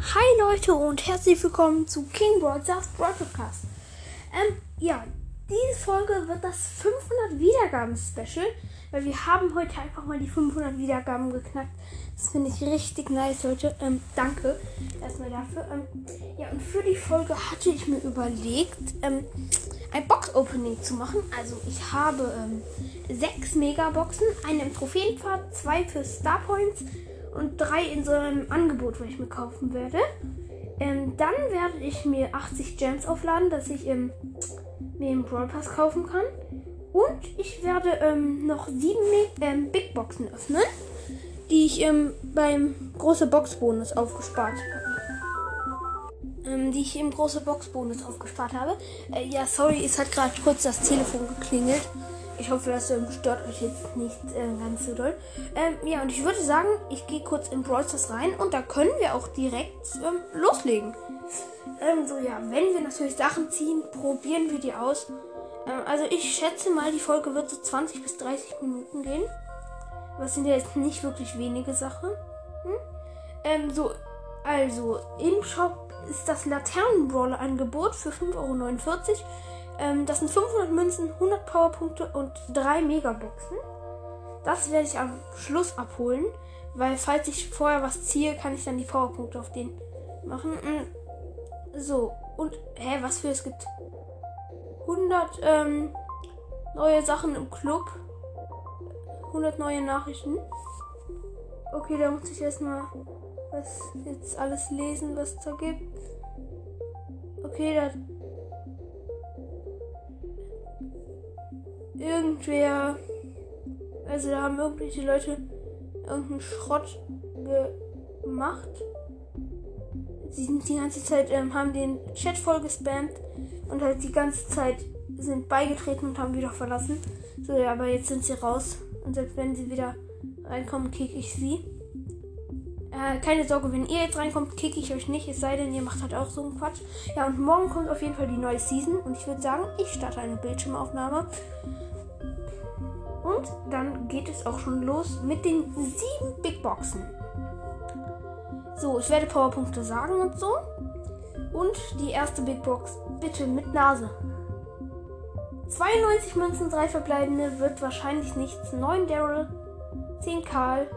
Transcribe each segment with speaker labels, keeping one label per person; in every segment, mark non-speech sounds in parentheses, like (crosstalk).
Speaker 1: Hi Leute und herzlich willkommen zu King Broadcast Broadcast. Ähm, ja, diese Folge wird das 500 Wiedergaben Special, weil wir haben heute einfach mal die 500 Wiedergaben geknackt. Das finde ich richtig nice, Leute. Ähm, danke erstmal dafür. Ähm, ja, und für die Folge hatte ich mir überlegt, ähm, ein Box-Opening zu machen. Also ich habe ähm, sechs Megaboxen, eine im Trophäenpfad, zwei für Star Points und drei in so einem Angebot, wo ich mir kaufen werde. Ähm, dann werde ich mir 80 Gems aufladen, dass ich ähm, mir einen Brawl Pass kaufen kann. Und ich werde ähm, noch sieben ähm, Big Boxen öffnen, die ich ähm, beim große Box Bonus aufgespart habe. Ähm, die ich im große Box Bonus aufgespart habe. Äh, ja, sorry, es hat gerade kurz das Telefon geklingelt. Ich hoffe, das ähm, stört euch jetzt nicht äh, ganz so doll. Ähm, ja, und ich würde sagen, ich gehe kurz in Brawl Stars rein und da können wir auch direkt ähm, loslegen. Ähm, so, ja, wenn wir natürlich Sachen ziehen, probieren wir die aus. Ähm, also ich schätze mal, die Folge wird so 20 bis 30 Minuten gehen. Was sind ja jetzt nicht wirklich wenige Sachen. Hm? Ähm, so, also im Shop ist das Laternenbrawler-Angebot für 5,49 Euro. Ähm, das sind 500 Münzen, 100 Powerpunkte und 3 Megaboxen. Das werde ich am Schluss abholen, weil falls ich vorher was ziehe, kann ich dann die Powerpunkte auf den machen. Mm, so, und, hä, was für es gibt? 100 ähm, neue Sachen im Club. 100 neue Nachrichten. Okay, da muss ich erstmal was jetzt alles lesen, was es da gibt. Okay, da irgendwer, also da haben irgendwelche Leute irgendeinen Schrott gemacht. Sie sind die ganze Zeit, ähm, haben den Chat voll gespammt und halt die ganze Zeit sind beigetreten und haben wieder verlassen. So, ja, aber jetzt sind sie raus. Und selbst wenn sie wieder reinkommen, kick ich sie. Äh, keine Sorge, wenn ihr jetzt reinkommt, kicke ich euch nicht. Es sei denn, ihr macht halt auch so einen Quatsch. Ja, und morgen kommt auf jeden Fall die neue Season. Und ich würde sagen, ich starte eine Bildschirmaufnahme. Und dann geht es auch schon los mit den sieben Big Boxen. So, ich werde Powerpunkte sagen und so. Und die erste Big Box, bitte mit Nase. 92 Münzen, 3 verbleibende, wird wahrscheinlich nichts. 9 Daryl, 10 Karl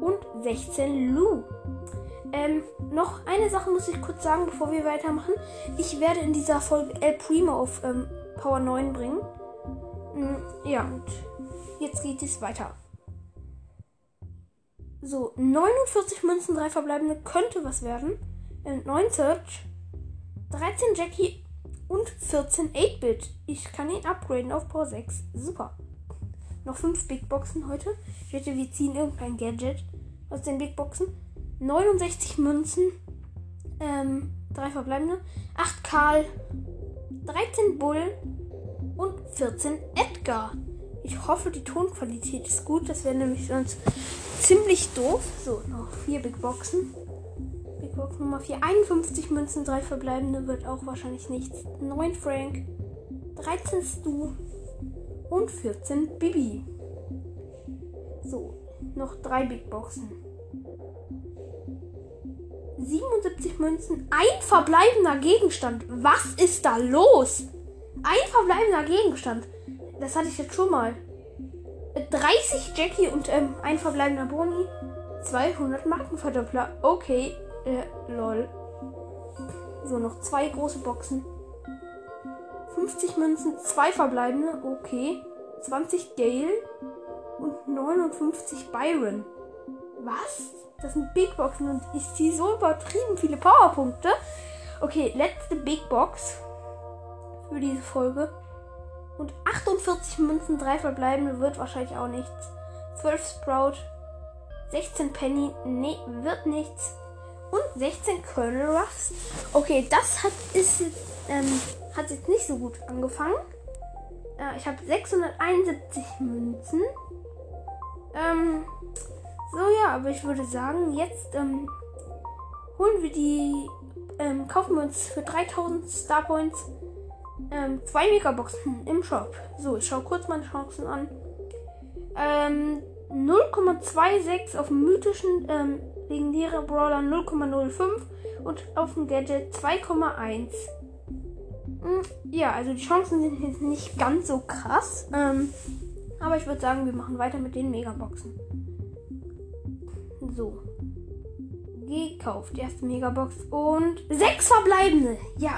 Speaker 1: und 16 Lou. Ähm, noch eine Sache muss ich kurz sagen, bevor wir weitermachen. Ich werde in dieser Folge El Primo auf ähm, Power 9 bringen. Mm, ja, und Jetzt geht es weiter. So, 49 Münzen, 3 verbleibende könnte was werden. 9 äh, Search, 13 Jackie und 14 8-Bit. Ich kann ihn upgraden auf Power 6. Super. Noch 5 Big Boxen heute. Ich wette, wir ziehen irgendein Gadget aus den Big Boxen. 69 Münzen, ähm, 3 verbleibende. 8 Karl, 13 Bull und 14 Edgar. Ich hoffe, die Tonqualität ist gut. Das wäre nämlich sonst ziemlich doof. So, noch vier Big Boxen. Big Box Nummer 4. 51 Münzen, 3 verbleibende wird auch wahrscheinlich nichts. 9 Frank, 13 Stu und 14 Bibi. So, noch 3 Big Boxen. 77 Münzen, ein verbleibender Gegenstand. Was ist da los? Ein verbleibender Gegenstand. Das hatte ich jetzt schon mal. 30 Jackie und ähm, ein verbleibender Boni. 200 Markenverdoppler. Okay. Äh, lol. So, noch zwei große Boxen. 50 Münzen, zwei verbleibende. Okay. 20 Gale und 59 Byron. Was? Das sind Big Boxen und ich ziehe so übertrieben viele Powerpunkte. Okay, letzte Big Box für diese Folge. Und 48 Münzen, 3 verbleibende wird wahrscheinlich auch nichts. 12 Sprout, 16 Penny, nee, wird nichts. Und 16 Colonel Ruffs. Okay, das hat, ist ähm, hat jetzt nicht so gut angefangen. Äh, ich habe 671 Münzen. Ähm, so ja, aber ich würde sagen, jetzt ähm, holen wir die, ähm, kaufen wir uns für 3000 Star Points ähm, zwei Megaboxen im Shop. So, ich schaue kurz meine Chancen an. Ähm, 0,26 auf mythischen ähm, legendäre Brawler 0,05 und auf dem Gadget 2,1. Hm, ja, also die Chancen sind jetzt nicht ganz so krass. Ähm, aber ich würde sagen, wir machen weiter mit den Megaboxen. So. Gekauft. Erste Megabox und sechs verbleibende. Ja.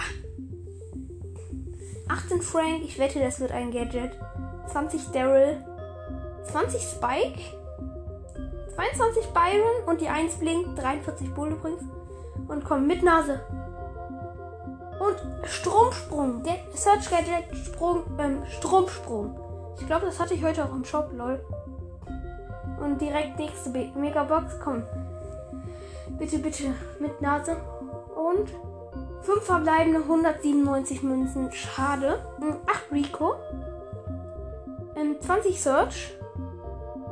Speaker 1: 18 Frank. Ich wette, das wird ein Gadget. 20 Daryl. 20 Spike. 22 Byron und die 1 blinkt. 43 Bull übrigens. Und komm, mit Nase. Und Stromsprung. Search Gadget Sprung, ähm, Stromsprung. Ich glaube, das hatte ich heute auch im Shop, lol. Und direkt nächste Megabox. Komm. Bitte, bitte. Mit Nase. Und 5 verbleibende 197 Münzen. Schade. 8 Rico. 20 Search.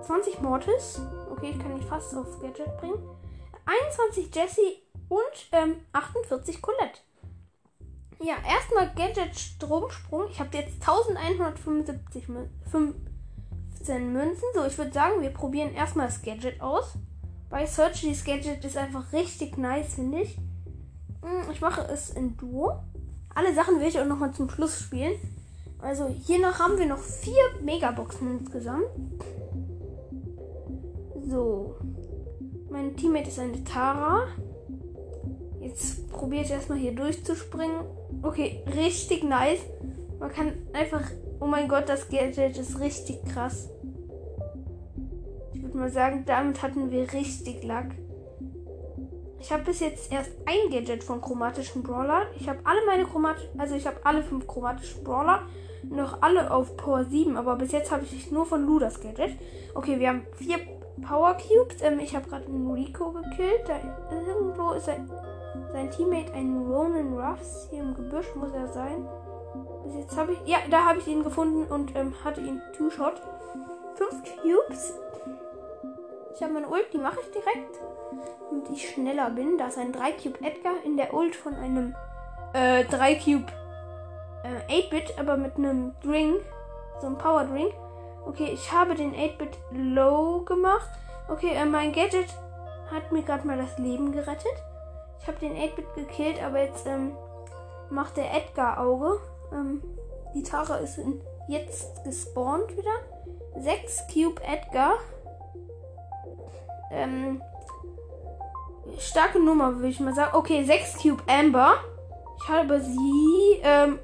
Speaker 1: 20 Mortis. Okay, ich kann nicht fast aufs Gadget bringen. 21 Jessie und ähm, 48 Colette. Ja, erstmal Gadget Stromsprung. Ich habe jetzt 1175 15 Münzen. So, ich würde sagen, wir probieren erstmal das Gadget aus. Bei Search, dieses Gadget ist einfach richtig nice, finde ich. Hm, ich mache es in Duo. Alle Sachen will ich auch nochmal zum Schluss spielen. Also hier noch haben wir noch vier Megaboxen insgesamt. So. Mein Teammate ist eine Tara. Jetzt probiere ich erstmal hier durchzuspringen. Okay, richtig nice. Man kann einfach. Oh mein Gott, das Gadget ist richtig krass. Ich würde mal sagen, damit hatten wir richtig Lack. Ich habe bis jetzt erst ein Gadget von chromatischen Brawler. Ich habe alle meine chromatischen, also ich habe alle fünf chromatischen Brawler noch alle auf Power 7, aber bis jetzt habe ich nur von Lu das Gadget. Okay, wir haben vier Power Cubes. Ähm, ich habe gerade einen Rico gekillt. Da irgendwo ist ein, sein Teammate ein Ronan Ruffs. Hier im Gebüsch muss er sein. Bis jetzt habe ich. Ja, da habe ich ihn gefunden und ähm, hatte ihn Two-Shot. Fünf Cubes. Ich habe meine Ult, die mache ich direkt. Und ich schneller bin. Da ist ein 3-Cube Edgar in der Ult von einem äh, 3-Cube äh, 8-Bit, aber mit einem Drink. So ein Power Drink. Okay, ich habe den 8-Bit low gemacht. Okay, äh, mein Gadget hat mir gerade mal das Leben gerettet. Ich habe den 8-Bit gekillt, aber jetzt ähm, macht der Edgar Auge. Ähm, die Tara ist jetzt gespawnt wieder. 6 Cube Edgar. Ähm, starke Nummer, würde ich mal sagen. Okay, 6 Cube Amber. Ich habe sie ähm,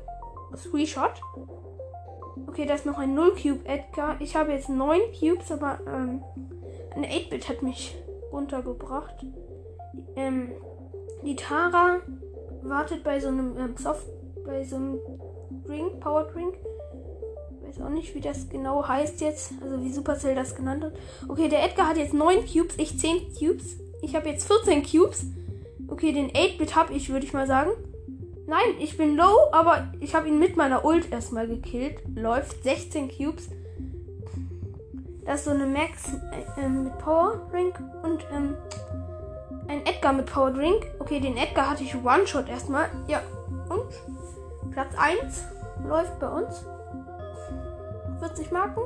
Speaker 1: Screenshot. Okay, da ist noch ein 0 Cube Edgar. Ich habe jetzt 9 Cubes, aber ähm, ein 8-Bit hat mich runtergebracht. Ähm, die Tara wartet bei so einem ähm, Soft, bei so einem Drink, Power Drink. Weiß auch nicht, wie das genau heißt jetzt. Also wie Supercell das genannt hat. Okay, der Edgar hat jetzt 9 Cubes, ich 10 Cubes. Ich habe jetzt 14 Cubes. Okay, den 8-Bit habe ich, würde ich mal sagen. Nein, ich bin low, aber ich habe ihn mit meiner Ult erstmal gekillt. Läuft 16 Cubes. Das ist so eine Max äh, mit Power Drink und ähm, ein Edgar mit Power Drink. Okay, den Edgar hatte ich One-Shot erstmal. Ja, und Platz 1 läuft bei uns. 40 Marken.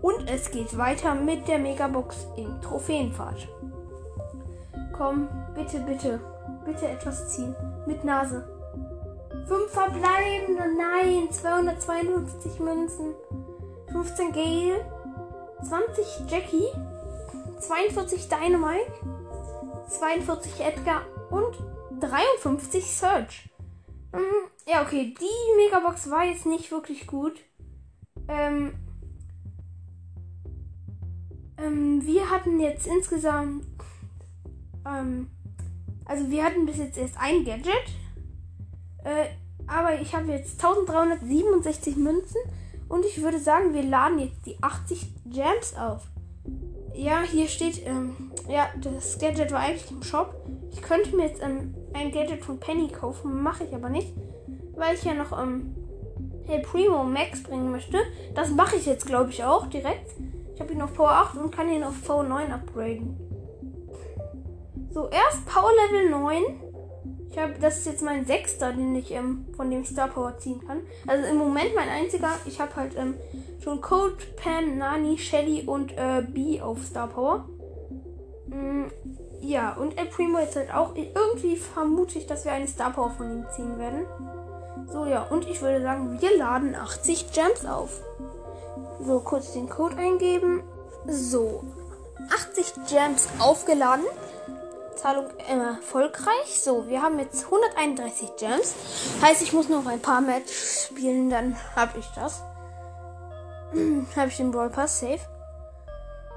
Speaker 1: Und es geht weiter mit der Megabox in Trophäenfahrt. Komm, bitte, bitte, bitte etwas ziehen. Mit Nase. Fünf verbleibende. Nein. 252 Münzen. 15 Gale. 20 Jackie. 42 Dynamite. 42 Edgar. Und 53 Search. Hm, ja, okay. Die Megabox war jetzt nicht wirklich gut. Ähm, ähm, wir hatten jetzt insgesamt. Ähm, also wir hatten bis jetzt erst ein Gadget. Äh, aber ich habe jetzt 1367 Münzen und ich würde sagen, wir laden jetzt die 80 Gems auf. Ja, hier steht, ähm, ja, das Gadget war eigentlich im Shop. Ich könnte mir jetzt ähm, ein Gadget von Penny kaufen, mache ich aber nicht, weil ich ja noch ähm, El Primo Max bringen möchte. Das mache ich jetzt, glaube ich, auch direkt. Ich habe ihn auf Power 8 und kann ihn auf V9 upgraden. So, erst Power Level 9 ich habe, das ist jetzt mein sechster, den ich ähm, von dem Star Power ziehen kann. Also im Moment mein einziger. Ich habe halt ähm, schon Cold, Pam, Nani, Shelly und äh, B auf Star Power. Mm, ja, und El Primo jetzt halt auch. Irgendwie vermute ich, dass wir eine Star Power von ihm ziehen werden. So, ja, und ich würde sagen, wir laden 80 Gems auf. So, kurz den Code eingeben. So, 80 Gems aufgeladen. Zahlung erfolgreich. So, wir haben jetzt 131 Gems. Heißt, ich muss noch ein paar Match spielen, dann habe ich das. (clears throat) habe ich den Brawl Pass safe.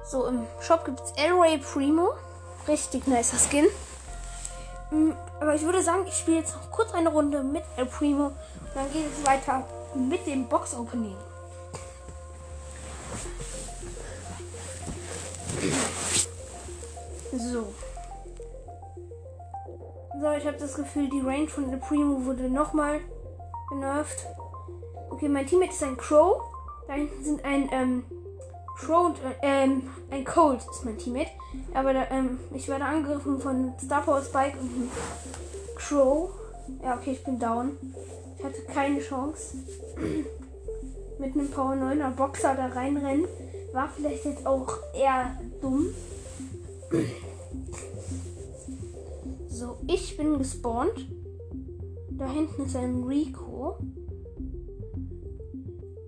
Speaker 1: So, im Shop gibt es Elray Primo. Richtig nicer Skin. Aber ich würde sagen, ich spiele jetzt noch kurz eine Runde mit El Primo. Und dann geht es weiter mit dem Box Opening. So. So, ich habe das Gefühl, die Range von El Primo wurde nochmal genervt. Okay, mein Teammate ist ein Crow. Da hinten sind ein ähm, Crow und äh, ähm, ein Cold ist mein Teammate. Aber ähm, ich werde angegriffen von Star Power Spike und Crow. Ja, okay, ich bin down. Ich hatte keine Chance. (clears throat) Mit einem Power 9er Boxer da reinrennen. War vielleicht jetzt auch eher dumm. So, ich bin gespawnt. Da hinten ist ein Rico.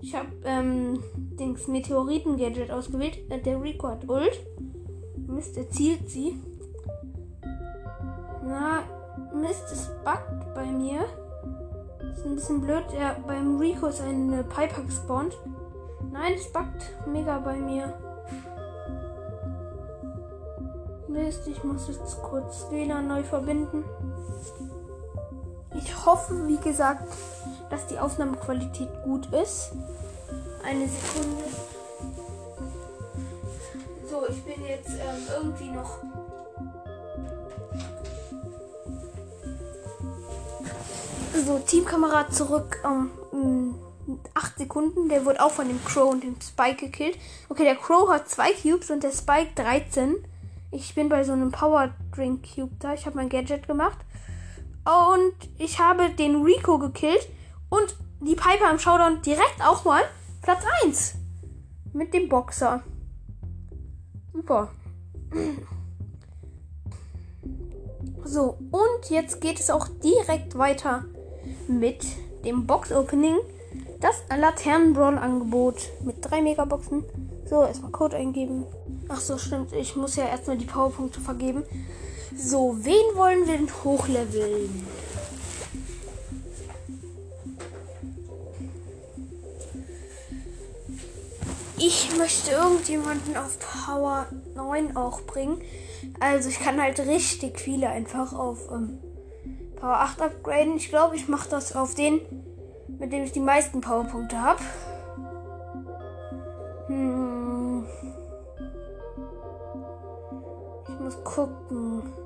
Speaker 1: Ich habe ähm, Dings Meteoriten-Gadget ausgewählt. Äh, der Rico hat Ult. Mist, er zielt sie. Na, Mist, es buggt bei mir. Ist ein bisschen blöd. Ja, beim Rico ist eine Piper gespawnt. Nein, es buggt mega bei mir. Mist, ich muss jetzt kurz WLAN neu verbinden. Ich hoffe, wie gesagt, dass die Aufnahmequalität gut ist. Eine Sekunde. So, ich bin jetzt ähm, irgendwie noch. So, Teamkamerad zurück. Ähm, 8 Sekunden. Der wurde auch von dem Crow und dem Spike gekillt. Okay, der Crow hat 2 Cubes und der Spike 13. Ich bin bei so einem Power Drink Cube da. Ich habe mein Gadget gemacht. Und ich habe den Rico gekillt. Und die Piper im Showdown direkt auch mal Platz 1. Mit dem Boxer. Super. So, und jetzt geht es auch direkt weiter mit dem Box-Opening. Das Laternen-Brawl-Angebot mit drei Megaboxen. So, erstmal Code eingeben. Ach so, stimmt. Ich muss ja erstmal die Powerpunkte vergeben. So, wen wollen wir denn hochleveln? Ich möchte irgendjemanden auf Power 9 auch bringen. Also ich kann halt richtig viele einfach auf ähm, Power 8 upgraden. Ich glaube, ich mache das auf den, mit dem ich die meisten Powerpunkte habe. Hm. Ich muss gucken.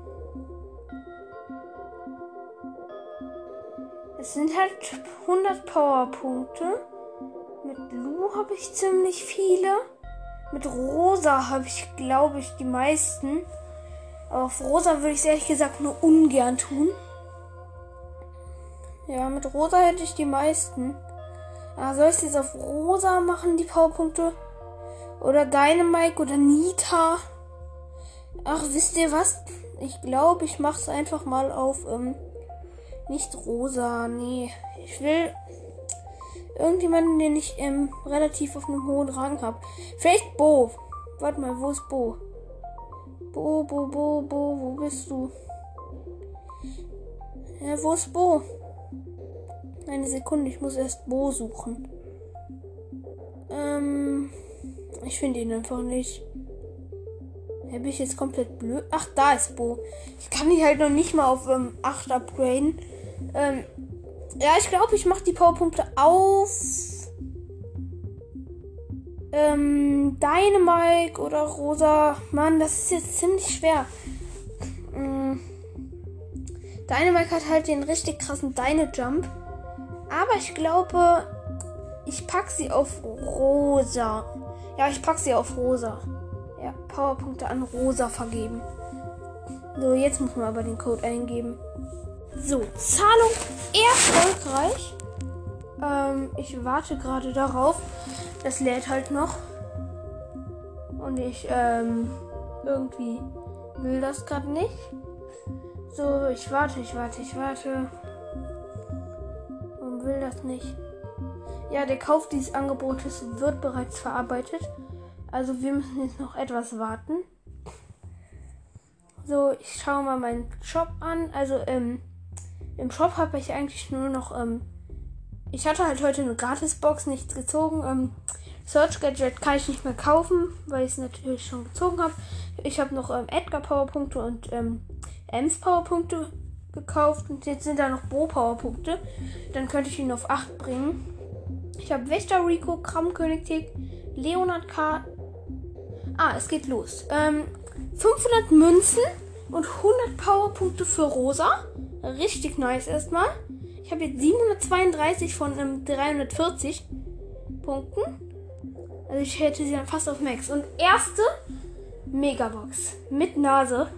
Speaker 1: Es sind halt 100 Powerpunkte. Mit Lu habe ich ziemlich viele. Mit Rosa habe ich, glaube ich, die meisten. Aber auf Rosa würde ich es ehrlich gesagt nur ungern tun. Ja, mit Rosa hätte ich die meisten. Ah, soll ich es jetzt auf Rosa machen, die Powerpunkte? Oder Dynamike oder Nita? Ach, wisst ihr was? Ich glaube, ich mache es einfach mal auf, ähm, nicht Rosa. Nee, ich will irgendjemanden, den ich ähm, relativ auf einem hohen Rang habe. Vielleicht Bo. Warte mal, wo ist Bo? Bo, Bo, Bo, Bo, wo bist du? Ja, wo ist Bo? Eine Sekunde, ich muss erst Bo suchen. Ähm, ich finde ihn einfach nicht. Ja, bin ich jetzt komplett blöd? Ach, da ist Bo. Ich kann ihn halt noch nicht mal auf ähm, 8 upgraden. Ähm, ja, ich glaube, ich mache die Powerpunkte auf. Ähm, Dynamike oder Rosa. Mann, das ist jetzt ziemlich schwer. Ähm, Dynamike hat halt den richtig krassen Dyna-Jump. Aber ich glaube, ich pack sie auf Rosa. Ja, ich pack sie auf Rosa. Ja, Powerpunkte an Rosa vergeben. So, jetzt muss man aber den Code eingeben. So, Zahlung erfolgreich. Ähm, ich warte gerade darauf. Das lädt halt noch. Und ich, ähm, irgendwie will das gerade nicht. So, ich warte, ich warte, ich warte. Warum will das nicht? Ja, der Kauf dieses Angebotes wird bereits verarbeitet. Also wir müssen jetzt noch etwas warten. So, ich schaue mal meinen Shop an. Also ähm, im Shop habe ich eigentlich nur noch. Ähm, ich hatte halt heute eine Gratisbox, nichts gezogen. Ähm, Search Gadget kann ich nicht mehr kaufen, weil ich es natürlich schon gezogen habe. Ich habe noch ähm, Edgar Powerpunkte und ähm, Ems Powerpunkte gekauft und jetzt sind da noch Bo Powerpunkte. Dann könnte ich ihn auf 8 bringen. Ich habe Wächter Rico, Kramkönig Tick, Leonard K. Ah, es geht los. Ähm, 500 Münzen und 100 Powerpunkte für Rosa. Richtig nice erstmal. Ich habe jetzt 732 von ähm, 340 Punkten. Also ich hätte sie dann fast auf Max. Und erste Megabox mit Nase.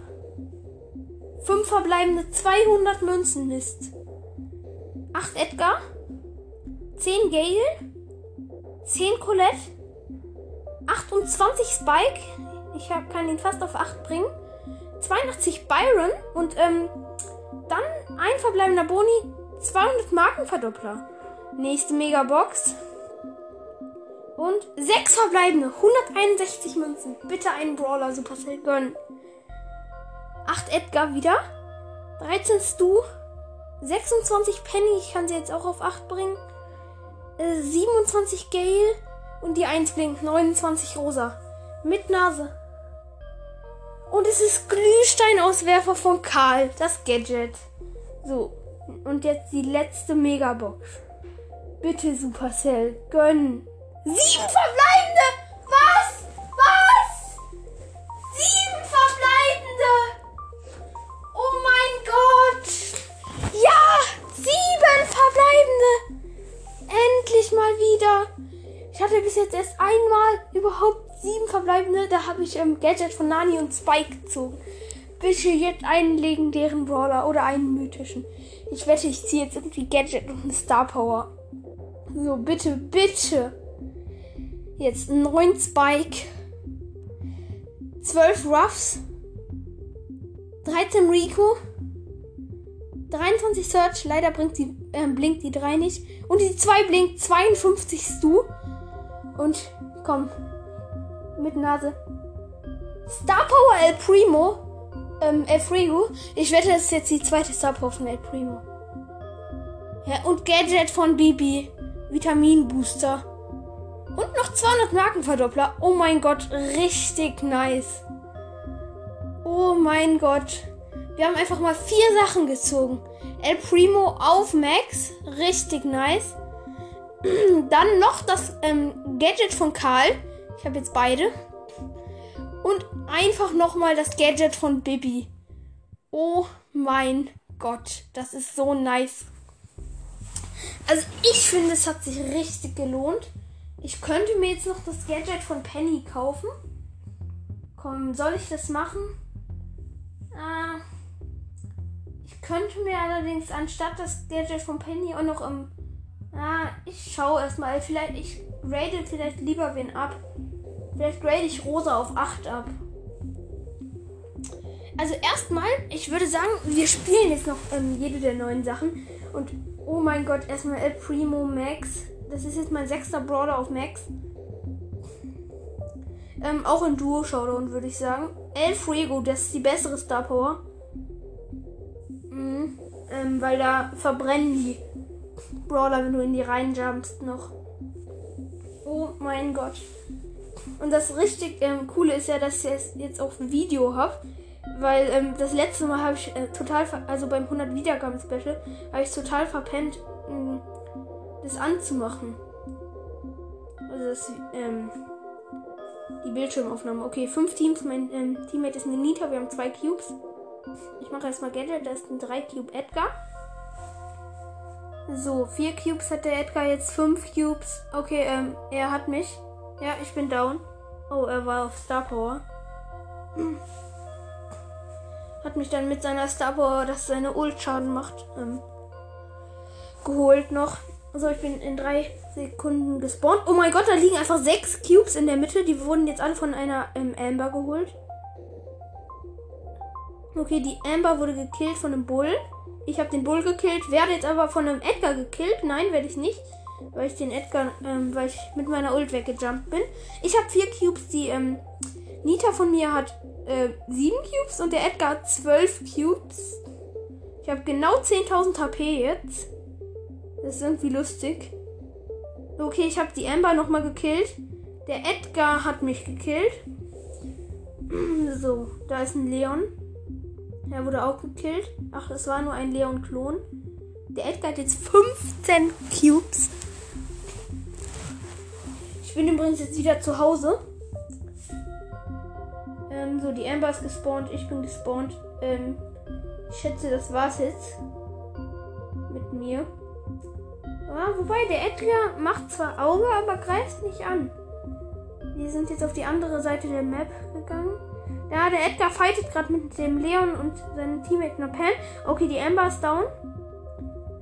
Speaker 1: 5 verbleibende 200 Münzen Mist. 8 Edgar. 10 Gale. 10 Colette. 28 Spike. Ich hab, kann ihn fast auf 8 bringen. 82 Byron und ähm, dann ein verbleibender Boni, 200 Markenverdoppler. Nächste Megabox. Und 6 verbleibende, 161 Münzen. Bitte einen Brawler Supercell gönnen. 8 Edgar wieder. 13 Stu. 26 Penny, ich kann sie jetzt auch auf 8 bringen. Äh, 27 Gale. Und die 1 blinkt. 29 Rosa. Mit Nase. Und es ist Glühsteinauswerfer von Karl, das Gadget. So, und jetzt die letzte Megabox. Bitte, Supercell, gönn. Sieben verbleibende! Was? Was? Sieben verbleibende! Oh mein Gott! Ja! Sieben verbleibende! Endlich mal wieder! Ich hatte bis jetzt erst einmal überhaupt sieben verbleibende. Da habe ich ähm, Gadget von Nani und Spike gezogen. Bitte jetzt einen legendären Brawler oder einen mythischen. Ich wette, ich ziehe jetzt irgendwie Gadget und eine Star Power. So, bitte, bitte. Jetzt 9 Spike. 12 Ruffs. 13 Rico. 23 Search. Leider bringt die, äh, blinkt die 3 nicht. Und die 2 blinkt 52 Stu. Und komm, mit Nase. Star Power El Primo. Ähm, El Frigo. Ich wette, das ist jetzt die zweite Power von El Primo. Ja, und Gadget von Bibi. Vitamin Booster. Und noch 200 Markenverdoppler. Oh mein Gott, richtig nice. Oh mein Gott. Wir haben einfach mal vier Sachen gezogen. El Primo auf Max. Richtig nice. (clears throat) Dann noch das ähm, Gadget von Karl. Ich habe jetzt beide. Und einfach nochmal das Gadget von Bibi. Oh mein Gott, das ist so nice. Also ich finde, es hat sich richtig gelohnt. Ich könnte mir jetzt noch das Gadget von Penny kaufen. Komm, soll ich das machen? Äh, ich könnte mir allerdings anstatt das Gadget von Penny auch noch im... Ah, ich schaue erstmal. Vielleicht, ich grade vielleicht lieber wen ab. Vielleicht grade ich Rosa auf 8 ab. Also erstmal, ich würde sagen, wir spielen jetzt noch ähm, jede der neuen Sachen. Und oh mein Gott, erstmal El Primo Max. Das ist jetzt mein sechster Brawler auf Max. Ähm, auch in Duo Showdown würde ich sagen. El Fuego, das ist die bessere Star Power. Mhm. Ähm, weil da verbrennen die Brawler, wenn du in die reinjumpst noch. Oh mein Gott. Und das richtig ähm, coole ist ja, dass ich es jetzt auf Video habe. Weil ähm, das letzte Mal habe ich äh, total, also beim 100 Wiedergaben Special, habe ich total verpennt, ähm, das anzumachen. Also das, ähm, die Bildschirmaufnahme. Okay, fünf Teams. Mein ähm, Teammate ist eine Nita. Wir haben zwei Cubes. Ich mache erstmal Gadget. Da ist ein 3 Cube Edgar. So, vier Cubes hat der Edgar jetzt. Fünf Cubes. Okay, ähm, er hat mich. Ja, ich bin down. Oh, er war auf Star Power. (clears throat) Hat mich dann mit seiner Star Power, dass seine Ult Schaden macht, ähm, geholt noch. So, ich bin in drei Sekunden gespawnt. Oh mein Gott, da liegen einfach sechs Cubes in der Mitte. Die wurden jetzt alle von einer ähm, Amber geholt. Okay, die Amber wurde gekillt von einem Bull. Ich habe den Bull gekillt, werde jetzt aber von einem Edgar gekillt. Nein, werde ich nicht. Weil ich den Edgar, ähm, weil ich mit meiner Ult weggejumpt bin. Ich habe vier Cubes, die ähm, Nita von mir hat äh, sieben Cubes und der Edgar hat zwölf Cubes. Ich habe genau 10.000 HP jetzt. Das ist irgendwie lustig. Okay, ich habe die Amber nochmal gekillt. Der Edgar hat mich gekillt. (clears throat) So, da ist ein Leon. Er wurde auch gekillt. Ach, das war nur ein Leon-Klon. Der Edgar hat jetzt 15 Cubes. Ich bin übrigens jetzt wieder zu Hause. Ähm, so, die Amber ist gespawnt. Ich bin gespawnt. Ähm, ich schätze, das war's jetzt. Mit mir. Ja, wobei, der Edgar macht zwar Auge, aber greift nicht an. Wir sind jetzt auf die andere Seite der Map gegangen. Ja, der Edgar fightet gerade mit dem Leon und seinem Teammate Napel. Okay, die Amber ist down.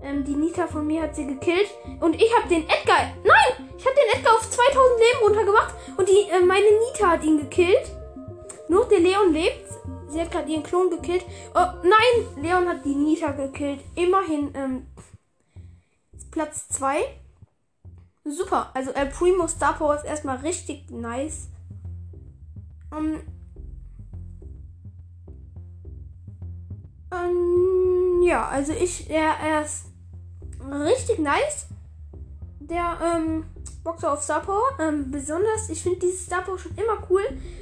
Speaker 1: Ähm, die Nita von mir hat sie gekillt. Und ich habe den Edgar. Nein! Ich habe den Edgar auf 2000 Leben runtergemacht. Und die, äh, meine Nita hat ihn gekillt. Nur der Leon lebt. Sie hat gerade ihren Klon gekillt. Oh, nein! Leon hat die Nita gekillt. Immerhin ähm, Platz 2. Super. Also El Primo Star Power ist erstmal richtig nice. Um, um, ja, also ich, er, er ist richtig nice. Der ähm, Boxer auf Star Power. Ähm, besonders, ich finde dieses Star Power schon immer cool,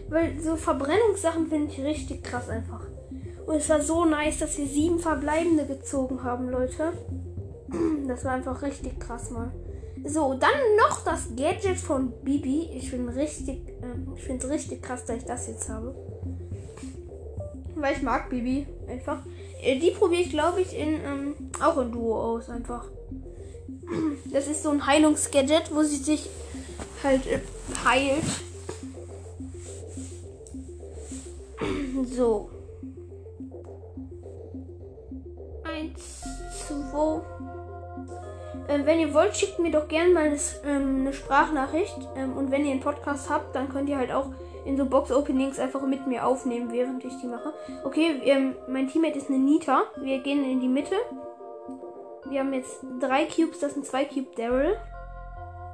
Speaker 1: weil so Verbrennungssachen finde ich richtig krass einfach. Und es war so nice, dass wir sieben verbleibende gezogen haben, Leute. (clears throat) Das war einfach richtig krass mal. So, dann noch das Gadget von Bibi. Ich bin richtig, äh, ich finde es richtig krass, dass ich das jetzt habe. Weil ich mag Bibi einfach. Äh, die probiere ich, glaube ich, in ähm, auch in Duo aus einfach. Das ist so ein Heilungsgadget, wo sie sich halt äh, heilt. So. Eins, zwei. Ähm, wenn ihr wollt, schickt mir doch gerne mal das, ähm, eine Sprachnachricht. Ähm, und wenn ihr einen Podcast habt, dann könnt ihr halt auch in so Box-Openings einfach mit mir aufnehmen, während ich die mache. Okay, ähm, mein Teammate ist eine Nita. Wir gehen in die Mitte. Wir haben jetzt drei Cubes, das sind zwei Cube Daryl.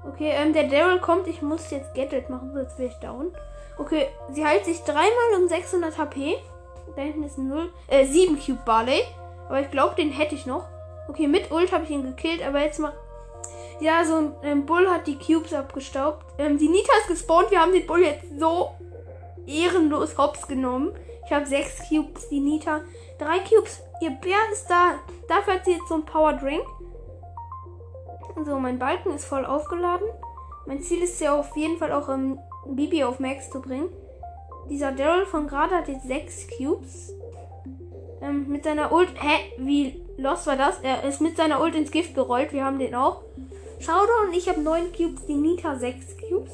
Speaker 1: Okay, ähm, der Daryl kommt. Ich muss jetzt Gadget machen, sonst wäre ich down. Okay, sie heilt sich dreimal um 600 HP. Da hinten ist ein 0, äh, 7 Cube Barley. Aber ich glaube, den hätte ich noch. Okay, mit Ult habe ich ihn gekillt, aber jetzt mal. Ja, so ein ähm, Bull hat die Cubes abgestaubt. Ähm, die Nita ist gespawnt. Wir haben den Bull jetzt so ehrenlos hops genommen. Ich habe sechs Cubes, die Nita. Drei Cubes. Ihr Bär ist da. Dafür hat sie jetzt so ein Power Drink. So, mein Balken ist voll aufgeladen. Mein Ziel ist ja auf jeden Fall auch ähm, Bibi auf Max zu bringen. Dieser Daryl von gerade hat jetzt sechs Cubes. Ähm, mit seiner Ult. Hä? Wie los war das? Er ist mit seiner Ult ins Gift gerollt. Wir haben den auch. Showdown, ich habe 9 Cubes, die Nita 6 Cubes.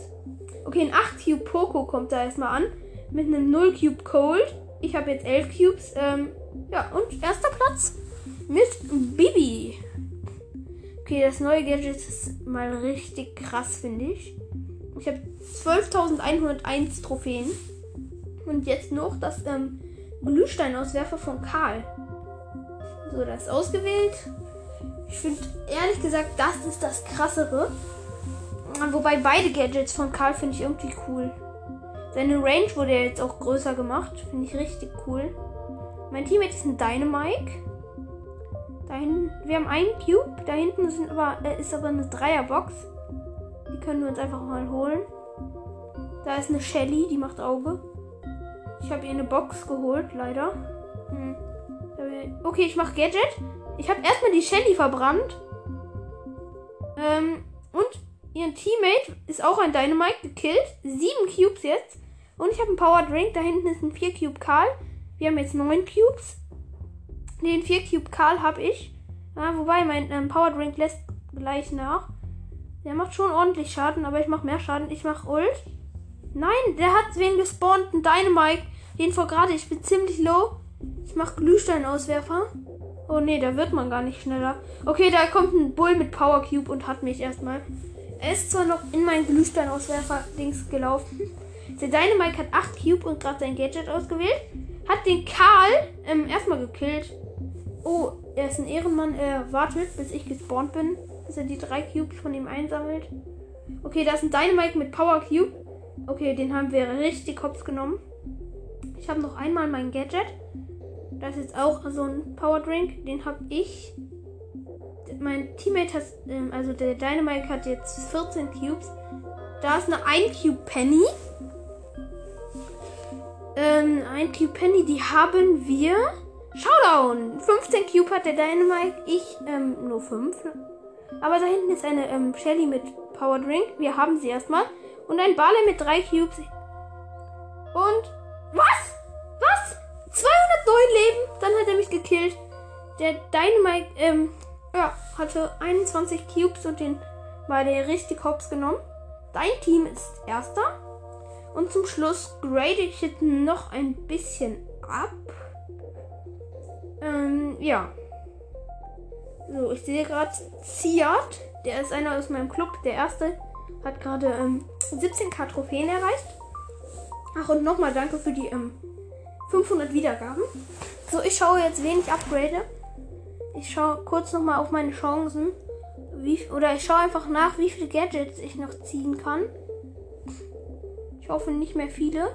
Speaker 1: Okay, ein 8 Cube Poco kommt da erstmal an. Mit einem 0 Cube Cold. Ich habe jetzt 11 Cubes. Ähm, ja, und erster Platz mit Bibi. Okay, das neue Gadget ist mal richtig krass, finde ich. Ich habe 12.101 Trophäen. Und jetzt noch das ähm, Glühsteinauswerfer von Karl. So, das ist ausgewählt. Ich finde ehrlich gesagt, das ist das krassere. Wobei beide Gadgets von Karl finde ich irgendwie cool. Seine Range wurde jetzt auch größer gemacht. Finde ich richtig cool. Mein Teammate ist ein Dynamike. Da hinten, wir haben einen Cube. Da hinten sind aber, ist aber eine Dreierbox. Die können wir uns einfach mal holen. Da ist eine Shelly, die macht Auge. Ich habe ihr eine Box geholt, leider. Hm. Okay, ich mache Gadget. Ich habe erstmal die Shelly verbrannt. Ähm, und ihren Teammate ist auch ein Dynamite gekillt. Sieben Cubes jetzt. Und ich habe einen Power Drink. Da hinten ist ein 4 Cube Karl. Wir haben jetzt neun Cubes. Den 4 Cube Karl habe ich. Ja, wobei mein ähm, Power Drink lässt gleich nach. Der macht schon ordentlich Schaden, aber ich mache mehr Schaden. Ich mache Ult. Nein, der hat wen gespawnt. Ein Dynamite. Den vor gerade. Ich bin ziemlich low. Ich mache Glühsteinauswerfer. Oh nee, da wird man gar nicht schneller. Okay, da kommt ein Bull mit Power Cube und hat mich erstmal. Er ist zwar noch in mein Glühsteinauswerfer-Dings gelaufen. Der Dynamite hat 8 Cube und gerade sein Gadget ausgewählt. hat den Karl ähm, erstmal gekillt. Oh, er ist ein Ehrenmann. Er wartet, bis ich gespawnt bin, bis er die drei Cubes von ihm einsammelt. Okay, da ist ein Dynamite mit Power Cube. Okay, den haben wir richtig hops genommen. Ich habe noch einmal mein Gadget. Das ist jetzt auch so ein Power Drink. Den habe ich. Mein Teammate hat, ähm, also der Dynamite hat jetzt 14 Cubes. Da ist eine 1 Cube Penny. Ähm, ein Cube Penny, die haben wir. Showdown! 15 Cube hat der Dynamite, ich ähm, nur 5. Aber da hinten ist eine ähm, Shelly mit Power Drink. Wir haben sie erstmal. Und ein Bale mit 3 Cubes. Und. Was? Was? 209 Leben? Dann hat er mich gekillt. Der Dynamite, ähm, ja, hatte 21 Cubes und den war der richtig hops genommen. Dein Team ist erster. Und zum Schluss grade ich jetzt noch ein bisschen ab. Ähm, ja. So, ich sehe gerade Ziad. Der ist einer aus meinem Club. Der erste hat gerade ähm, 17k Trophäen erreicht. Ach, und nochmal danke für die ähm, 500 Wiedergaben. So, ich schaue jetzt, wen ich upgrade. Ich schaue kurz nochmal auf meine Chancen. Wie, oder ich schaue einfach nach, wie viele Gadgets ich noch ziehen kann. Ich hoffe nicht mehr viele.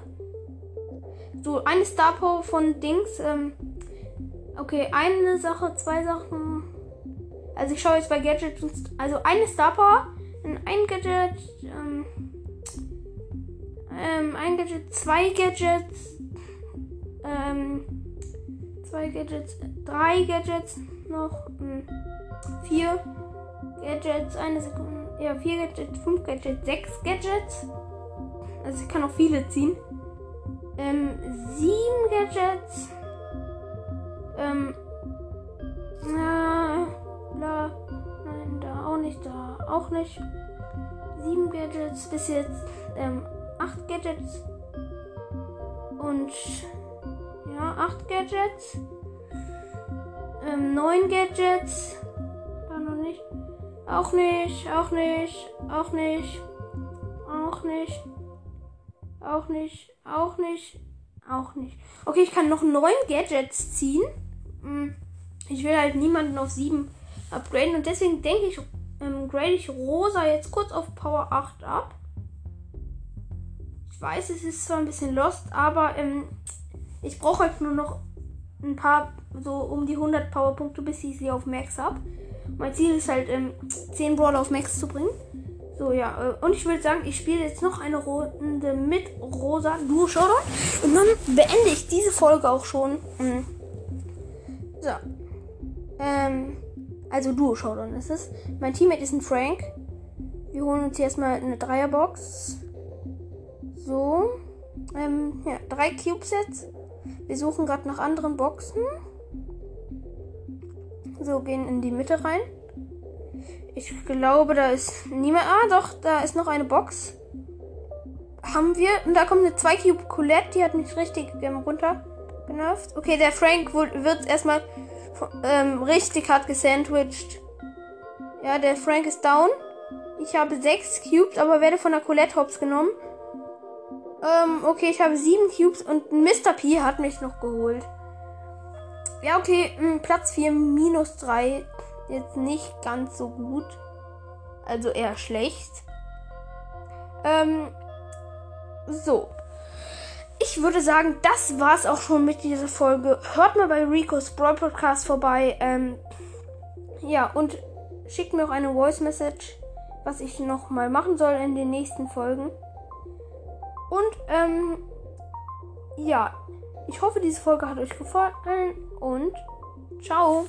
Speaker 1: So, eine Star Power von Dings. Ähm, okay, eine Sache, zwei Sachen. Also ich schaue jetzt bei Gadgets. Also eine Star Power, ein Gadget, ähm, ähm, ein Gadget, zwei Gadgets, ähm, zwei Gadgets, drei Gadgets noch, ähm, vier Gadgets, eine Sekunde, ja, vier Gadgets, fünf Gadgets, sechs Gadgets. Also ich kann auch viele ziehen. Ähm, sieben Gadgets. Ähm, na, bla. Nein, da auch nicht, da auch nicht. Sieben Gadgets, bis jetzt, ähm, acht Gadgets. Und, ja, acht Gadgets. Ähm, neun Gadgets. Da noch nicht. Auch nicht, auch nicht, auch nicht, auch nicht. Auch nicht. Auch nicht. Auch nicht. Okay, ich kann noch neun Gadgets ziehen. Hm, ich will halt niemanden auf sieben upgraden. Und deswegen denke ich, ähm, grade ich Rosa jetzt kurz auf Power 8 ab. Ich weiß, es ist zwar ein bisschen lost, aber ähm, ich brauche halt nur noch ein paar, so um die 100 Powerpunkte, bis ich sie auf Max habe. Mein Ziel ist halt, ähm, 10 Brawler auf Max zu bringen. So, ja. Äh, und ich würde sagen, ich spiele jetzt noch eine Runde mit Rosa Duo Showdown. Und dann beende ich diese Folge auch schon. Mhm. So. Ähm, also Duo Showdown ist es. Mein Teammate ist ein Frank. Wir holen uns hier erstmal eine Dreierbox. So. Ähm, ja, drei Cubes jetzt. Wir suchen gerade nach anderen Boxen. So, gehen in die Mitte rein. Ich glaube, da ist niemand. Ah, doch, da ist noch eine Box. Haben wir. Und da kommt eine 2 Cube Colette, die hat mich richtig runter genervt. Okay, der Frank wird erstmal ähm, richtig hart gesandwiched. Ja, der Frank ist down. Ich habe 6 Cubes, aber werde von der Colette Hops genommen. Ähm, okay, ich habe 7 Cubes und Mr. P hat mich noch geholt. Ja, okay, hm, Platz 4, minus 3 jetzt nicht ganz so gut. Also eher schlecht. Ähm, so. Ich würde sagen, das war's auch schon mit dieser Folge. Hört mal bei Rico's Brawl Podcast vorbei. Ähm, ja, und schickt mir auch eine Voice Message, was ich noch mal machen soll in den nächsten Folgen. Und, ähm, ja, ich hoffe, diese Folge hat euch gefallen und ciao.